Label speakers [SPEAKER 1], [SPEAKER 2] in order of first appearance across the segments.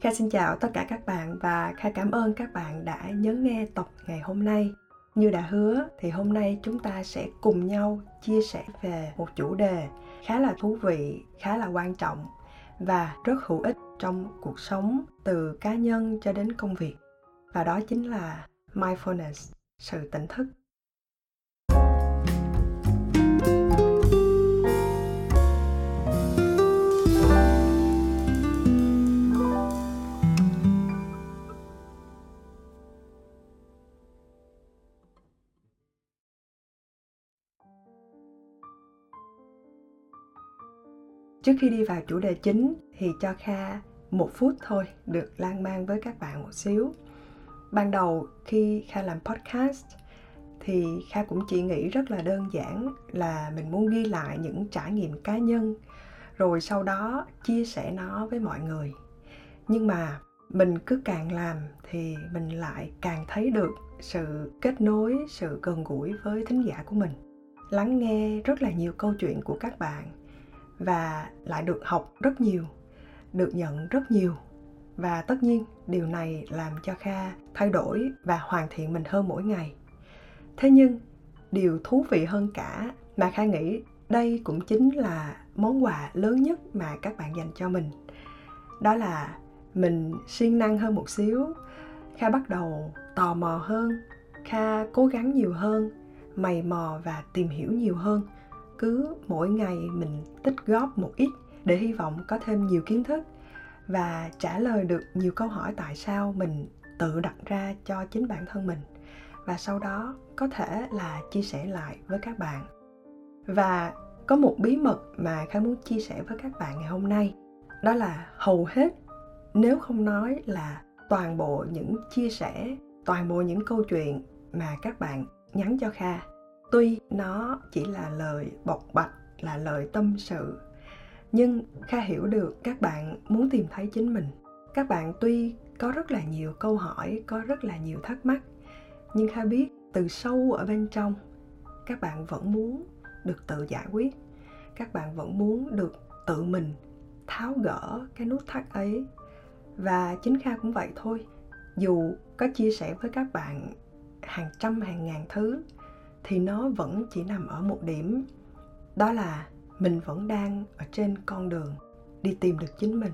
[SPEAKER 1] Kha xin chào tất cả các bạn và Kha cảm ơn các bạn đã nhấn nghe tập ngày hôm nay. Như đã hứa thì hôm nay chúng ta sẽ cùng nhau chia sẻ về một chủ đề khá là thú vị, khá là quan trọng và rất hữu ích trong cuộc sống từ cá nhân cho đến công việc. Và đó chính là mindfulness, sự tỉnh thức. Trước khi đi vào chủ đề chính thì cho Kha một phút thôi được lan man với các bạn một xíu. Ban đầu khi Kha làm podcast thì Kha cũng chỉ nghĩ rất là đơn giản là mình muốn ghi lại những trải nghiệm cá nhân rồi sau đó chia sẻ nó với mọi người. Nhưng mà mình cứ càng làm thì mình lại càng thấy được sự kết nối, sự gần gũi với thính giả của mình. Lắng nghe rất là nhiều câu chuyện của các bạn và lại được học rất nhiều, được nhận rất nhiều. Và tất nhiên, điều này làm cho kha thay đổi và hoàn thiện mình hơn mỗi ngày. Thế nhưng, điều thú vị hơn cả mà kha nghĩ đây cũng chính là món quà lớn nhất mà các bạn dành cho mình. Đó là mình siêng năng hơn một xíu, kha bắt đầu tò mò hơn, kha cố gắng nhiều hơn, mày mò và tìm hiểu nhiều hơn cứ mỗi ngày mình tích góp một ít để hy vọng có thêm nhiều kiến thức và trả lời được nhiều câu hỏi tại sao mình tự đặt ra cho chính bản thân mình. Và sau đó có thể là chia sẻ lại với các bạn. Và có một bí mật mà khá muốn chia sẻ với các bạn ngày hôm nay, đó là hầu hết nếu không nói là toàn bộ những chia sẻ, toàn bộ những câu chuyện mà các bạn nhắn cho kha tuy nó chỉ là lời bộc bạch, là lời tâm sự, nhưng kha hiểu được các bạn muốn tìm thấy chính mình. Các bạn tuy có rất là nhiều câu hỏi, có rất là nhiều thắc mắc, nhưng kha biết từ sâu ở bên trong, các bạn vẫn muốn được tự giải quyết. Các bạn vẫn muốn được tự mình tháo gỡ cái nút thắt ấy. Và chính kha cũng vậy thôi. Dù có chia sẻ với các bạn hàng trăm, hàng ngàn thứ thì nó vẫn chỉ nằm ở một điểm. Đó là mình vẫn đang ở trên con đường đi tìm được chính mình.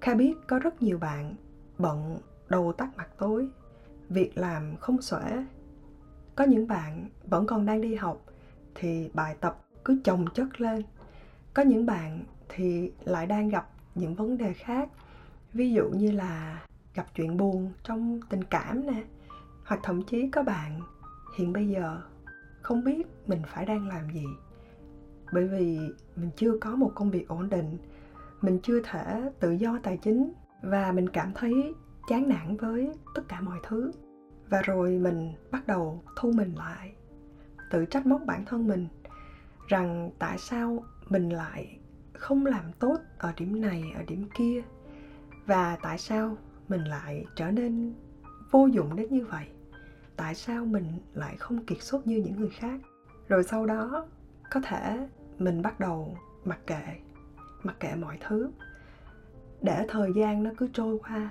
[SPEAKER 1] Kha biết có rất nhiều bạn bận đầu tắt mặt tối, việc làm không xuể. Có những bạn vẫn còn đang đi học thì bài tập cứ chồng chất lên. Có những bạn thì lại đang gặp những vấn đề khác, ví dụ như là gặp chuyện buồn trong tình cảm nè, hoặc thậm chí có bạn hiện bây giờ không biết mình phải đang làm gì. Bởi vì mình chưa có một công việc ổn định, mình chưa thể tự do tài chính và mình cảm thấy chán nản với tất cả mọi thứ. Và rồi mình bắt đầu thu mình lại, tự trách móc bản thân mình rằng tại sao mình lại không làm tốt ở điểm này, ở điểm kia, và tại sao mình lại trở nên vô dụng đến như vậy tại sao mình lại không kiệt xuất như những người khác? Rồi sau đó, có thể mình bắt đầu mặc kệ mặc kệ mọi thứ. Để thời gian nó cứ trôi qua,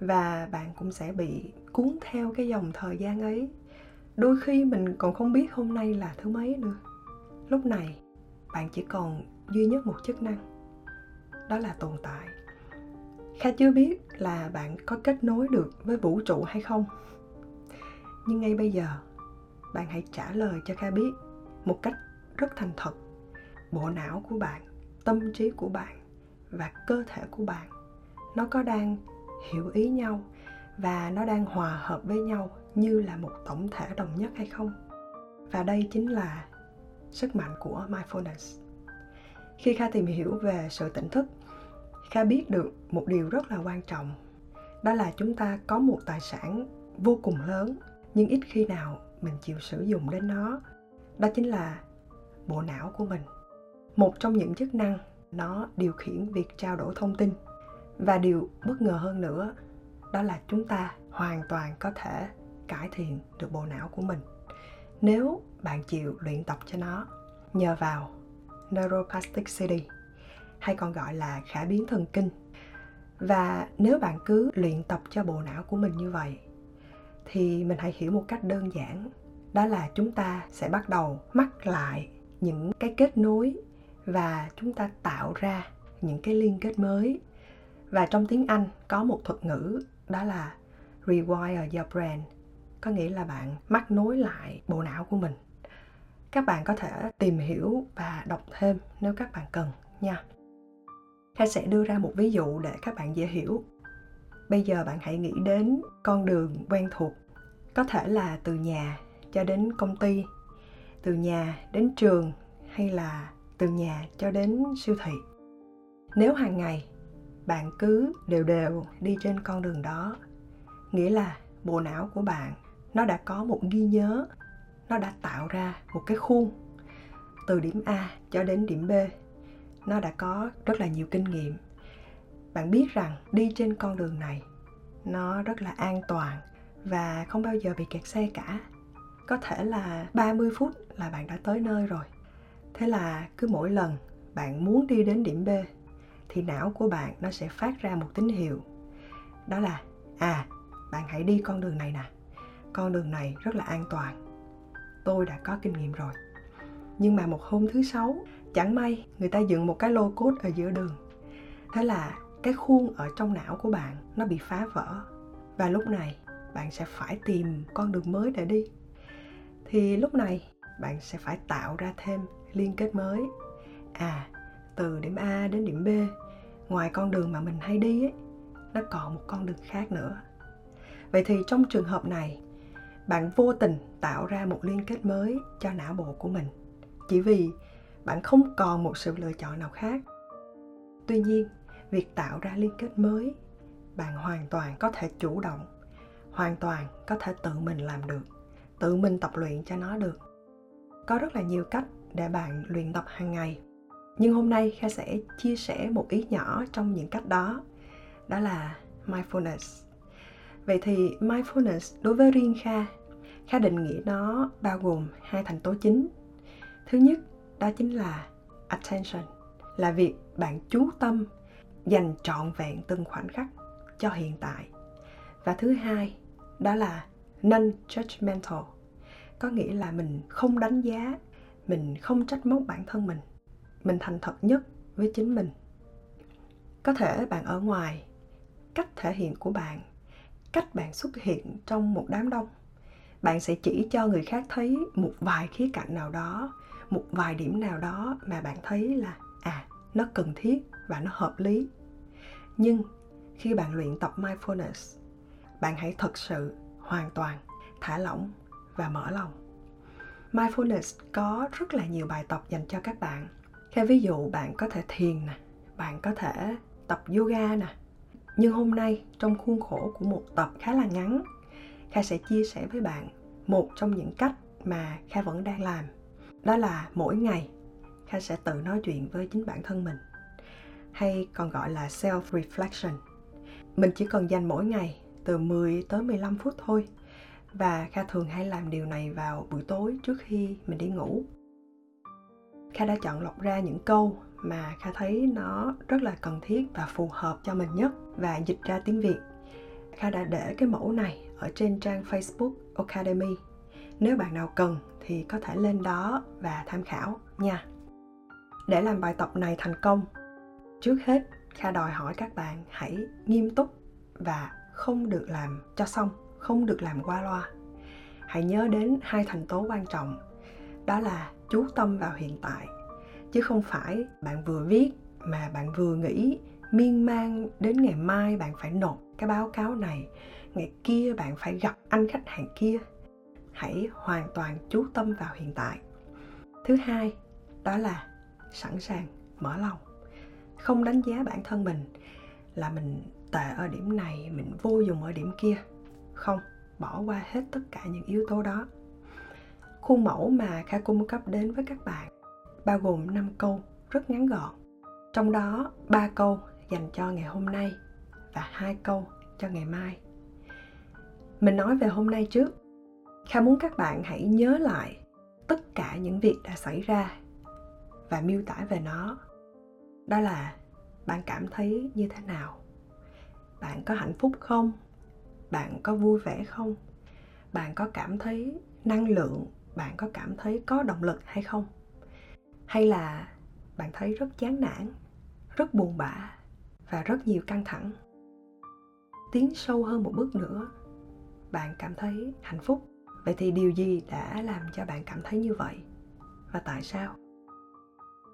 [SPEAKER 1] và bạn cũng sẽ bị cuốn theo cái dòng thời gian ấy. Đôi khi mình còn không biết hôm nay là thứ mấy nữa. Lúc này, bạn chỉ còn duy nhất một chức năng, đó là tồn tại. Kha chưa biết là bạn có kết nối được với vũ trụ hay không nhưng ngay bây giờ, bạn hãy trả lời cho kha biết một cách rất thành thật. Bộ não của bạn, tâm trí của bạn và cơ thể của bạn, nó có đang hiểu ý nhau và nó đang hòa hợp với nhau như là một tổng thể đồng nhất hay không? Và đây chính là sức mạnh của mindfulness. Khi kha tìm hiểu về sự tỉnh thức, kha biết được một điều rất là quan trọng. Đó là chúng ta có một tài sản vô cùng lớn nhưng ít khi nào mình chịu sử dụng đến nó. Đó chính là bộ não của mình. Một trong những chức năng nó điều khiển việc trao đổi thông tin. Và điều bất ngờ hơn nữa, đó là chúng ta hoàn toàn có thể cải thiện được bộ não của mình. Nếu bạn chịu luyện tập cho nó, nhờ vào neuroplasticity hay còn gọi là khả biến thần kinh. Và nếu bạn cứ luyện tập cho bộ não của mình như vậy thì mình hãy hiểu một cách đơn giản, đó là chúng ta sẽ bắt đầu mắc lại những cái kết nối và chúng ta tạo ra những cái liên kết mới. Và trong tiếng anh có một thuật ngữ, đó là rewire your brain có nghĩa là bạn mắc nối lại bộ não của mình. Các bạn có thể tìm hiểu và đọc thêm nếu các bạn cần nha. Kha sẽ đưa ra một ví dụ để các bạn dễ hiểu. Bây giờ bạn hãy nghĩ đến con đường quen thuộc. Có thể là từ nhà cho đến công ty, từ nhà đến trường hay là từ nhà cho đến siêu thị. Nếu hàng ngày bạn cứ đều đều đi trên con đường đó, nghĩa là bộ não của bạn nó đã có một ghi nhớ, nó đã tạo ra một cái khuôn từ điểm A cho đến điểm B nó đã có rất là nhiều kinh nghiệm bạn biết rằng đi trên con đường này, nó rất là an toàn và không bao giờ bị kẹt xe cả. Có thể là 30 phút là bạn đã tới nơi rồi. Thế là cứ mỗi lần bạn muốn đi đến điểm b, thì não của bạn nó sẽ phát ra một tín hiệu. Đó là à bạn hãy đi con đường này nè. Con đường này rất là an toàn. Tôi đã có kinh nghiệm rồi. Nhưng mà một hôm thứ sáu, chẳng may người ta dựng một cái lô cốt ở giữa đường. Thế là cái khuôn ở trong não của bạn nó bị phá vỡ. Và lúc này, bạn sẽ phải tìm con đường mới để đi. Thì lúc này, bạn sẽ phải tạo ra thêm liên kết mới. À từ điểm a đến điểm b, ngoài con đường mà mình hay đi ấy, nó còn một con đường khác nữa. Vậy thì trong trường hợp này, bạn vô tình tạo ra một liên kết mới cho não bộ của mình, chỉ vì bạn không còn một sự lựa chọn nào khác. Tuy nhiên việc tạo ra liên kết mới, bạn hoàn toàn có thể chủ động, hoàn toàn có thể tự mình làm được, tự mình tập luyện cho nó được. Có rất là nhiều cách để bạn luyện tập hàng ngày. Nhưng hôm nay kha sẽ chia sẻ một ý nhỏ trong những cách đó đó là mindfulness. Vậy thì mindfulness đối với riêng kha kha định nghĩa nó bao gồm hai thành tố chính. Thứ nhất, đó chính là attention, là việc bạn chú tâm dành trọn vẹn từng khoảnh khắc cho hiện tại. Và thứ hai, đó là non judgmental có nghĩa là mình không đánh giá, mình không trách móc bản thân mình. Mình thành thật nhất với chính mình. Có thể bạn ở ngoài, cách thể hiện của bạn, cách bạn xuất hiện trong một đám đông, bạn sẽ chỉ cho người khác thấy một vài khía cạnh nào đó, một vài điểm nào đó mà bạn thấy là à nó cần thiết và nó hợp lý nhưng khi bạn luyện tập mindfulness, bạn hãy thật sự hoàn toàn thả lỏng và mở lòng. Mindfulness có rất là nhiều bài tập dành cho các bạn. Theo ví dụ, bạn có thể thiền nè, bạn có thể tập yoga nè. Nhưng hôm nay, trong khuôn khổ của một tập khá là ngắn, kha sẽ chia sẻ với bạn một trong những cách mà kha vẫn đang làm. Đó là mỗi ngày, kha sẽ tự nói chuyện với chính bản thân mình hay còn gọi là self reflection mình chỉ cần dành mỗi ngày từ 10 tới 15 phút thôi và Kha thường hay làm điều này vào buổi tối trước khi mình đi ngủ. Kha đã chọn lọc ra những câu mà Kha thấy nó rất là cần thiết và phù hợp cho mình nhất và dịch ra tiếng Việt. Kha đã để cái mẫu này ở trên trang Facebook Academy. Nếu bạn nào cần thì có thể lên đó và tham khảo nha. Để làm bài tập này thành công, trước hết Kha đòi hỏi các bạn hãy nghiêm túc và không được làm cho xong, không được làm qua loa. Hãy nhớ đến hai thành tố quan trọng, đó là chú tâm vào hiện tại, chứ không phải bạn vừa viết mà bạn vừa nghĩ miên man đến ngày mai bạn phải nộp cái báo cáo này, ngày kia bạn phải gặp anh khách hàng kia. Hãy hoàn toàn chú tâm vào hiện tại. Thứ hai đó là sẵn sàng mở lòng không đánh giá bản thân mình là mình tệ ở điểm này, mình vô dụng ở điểm kia. Không, bỏ qua hết tất cả những yếu tố đó. Khuôn mẫu mà kha cung cấp đến với các bạn bao gồm 5 câu rất ngắn gọn. Trong đó 3 câu dành cho ngày hôm nay và hai câu cho ngày mai. Mình nói về hôm nay trước. Kha muốn các bạn hãy nhớ lại tất cả những việc đã xảy ra và miêu tả về nó đó là, bạn cảm thấy như thế nào? Bạn có hạnh phúc không? Bạn có vui vẻ không? Bạn có cảm thấy năng lượng? Bạn có cảm thấy có động lực hay không? Hay là bạn thấy rất chán nản, rất buồn bã và rất nhiều căng thẳng? Tiến sâu hơn một bước nữa, bạn cảm thấy hạnh phúc. Vậy thì điều gì đã làm cho bạn cảm thấy như vậy? Và tại sao?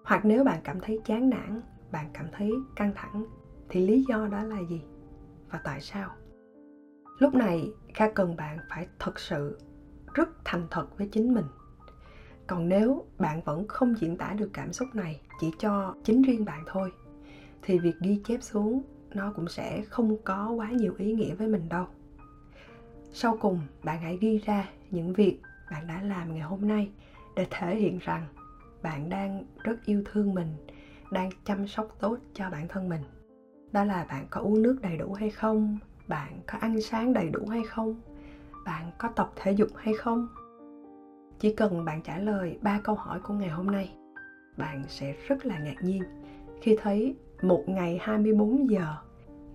[SPEAKER 1] Hoặc nếu bạn cảm thấy chán nản, bạn cảm thấy căng thẳng, thì lý do đó là gì? Và tại sao? Lúc này, kha cần bạn phải thật sự rất thành thật với chính mình. Còn nếu bạn vẫn không diễn tả được cảm xúc này chỉ cho chính riêng bạn thôi, thì việc ghi chép xuống nó cũng sẽ không có quá nhiều ý nghĩa với mình đâu. Sau cùng, bạn hãy ghi ra những việc bạn đã làm ngày hôm nay để thể hiện rằng bạn đang rất yêu thương mình đang chăm sóc tốt cho bản thân mình đó là bạn có uống nước đầy đủ hay không bạn có ăn sáng đầy đủ hay không bạn có tập thể dục hay không chỉ cần bạn trả lời ba câu hỏi của ngày hôm nay bạn sẽ rất là ngạc nhiên khi thấy một ngày 24 giờ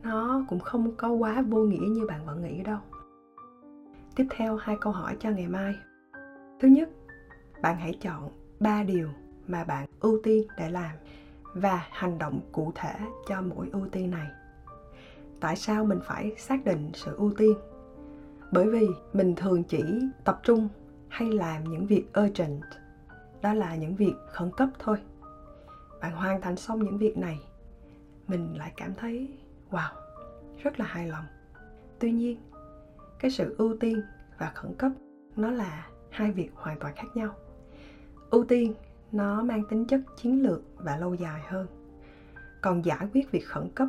[SPEAKER 1] nó cũng không có quá vô nghĩa như bạn vẫn nghĩ đâu. Tiếp theo hai câu hỏi cho ngày mai. Thứ nhất, bạn hãy chọn ba điều mà bạn ưu tiên để làm và hành động cụ thể cho mỗi ưu tiên này. Tại sao mình phải xác định sự ưu tiên? Bởi vì mình thường chỉ tập trung hay làm những việc urgent, đó là những việc khẩn cấp thôi. Bạn hoàn thành xong những việc này mình lại cảm thấy wow rất là hài lòng tuy nhiên cái sự ưu tiên và khẩn cấp nó là hai việc hoàn toàn khác nhau ưu tiên nó mang tính chất chiến lược và lâu dài hơn. Còn giải quyết việc khẩn cấp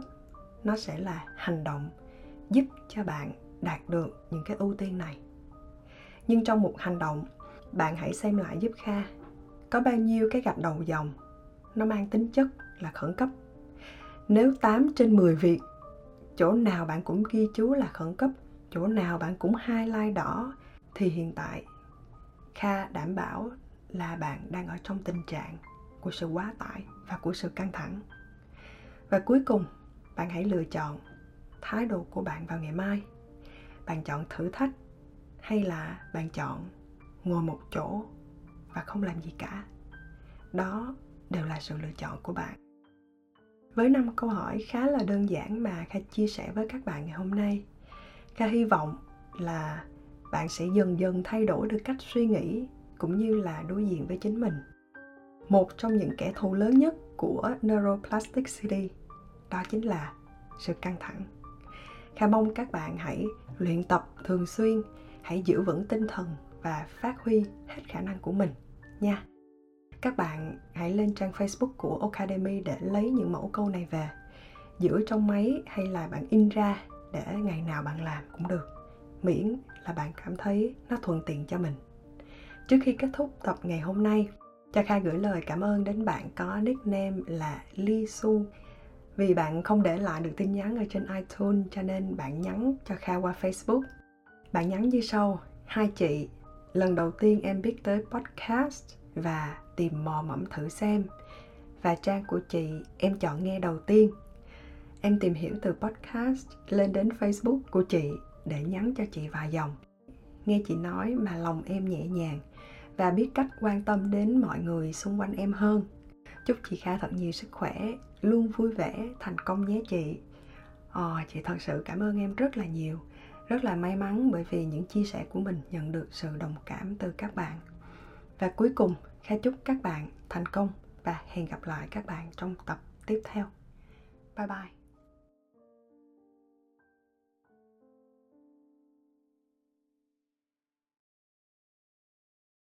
[SPEAKER 1] nó sẽ là hành động giúp cho bạn đạt được những cái ưu tiên này. Nhưng trong một hành động bạn hãy xem lại giúp kha có bao nhiêu cái gạch đầu dòng nó mang tính chất là khẩn cấp. Nếu 8 trên 10 việc, chỗ nào bạn cũng ghi chú là khẩn cấp, chỗ nào bạn cũng highlight đỏ, thì hiện tại Kha đảm bảo là bạn đang ở trong tình trạng của sự quá tải và của sự căng thẳng. Và cuối cùng, bạn hãy lựa chọn thái độ của bạn vào ngày mai. Bạn chọn thử thách hay là bạn chọn ngồi một chỗ và không làm gì cả. Đó đều là sự lựa chọn của bạn với năm câu hỏi khá là đơn giản mà kha chia sẻ với các bạn ngày hôm nay kha hy vọng là bạn sẽ dần dần thay đổi được cách suy nghĩ cũng như là đối diện với chính mình. Một trong những kẻ thù lớn nhất của neuroplasticity đó chính là sự căng thẳng. Kha mong các bạn hãy luyện tập thường xuyên, hãy giữ vững tinh thần và phát huy hết khả năng của mình nha. Các bạn hãy lên trang Facebook của Academy để lấy những mẫu câu này về. Giữ trong máy hay là bạn in ra để ngày nào bạn làm cũng được. Miễn là bạn cảm thấy nó thuận tiện cho mình trước khi kết thúc tập ngày hôm nay cho Kha gửi lời cảm ơn đến bạn có nickname là Li Su. Vì bạn không để lại được tin nhắn ở trên iTunes cho nên bạn nhắn cho Kha qua Facebook. Bạn nhắn như sau: Hai chị, lần đầu tiên em biết tới podcast và tìm mò mẫm thử xem. Và trang của chị em chọn nghe đầu tiên. Em tìm hiểu từ podcast lên đến facebook của chị để nhắn cho chị vài dòng. Nghe chị nói mà lòng em nhẹ nhàng và biết cách quan tâm đến mọi người xung quanh em hơn chúc chị kha thật nhiều sức khỏe luôn vui vẻ thành công nhé chị Ồ, chị thật sự cảm ơn em rất là nhiều rất là may mắn bởi vì những chia sẻ của mình nhận được sự đồng cảm từ các bạn và cuối cùng Kha chúc các bạn thành công và hẹn gặp lại các bạn trong tập tiếp theo. Bye bye.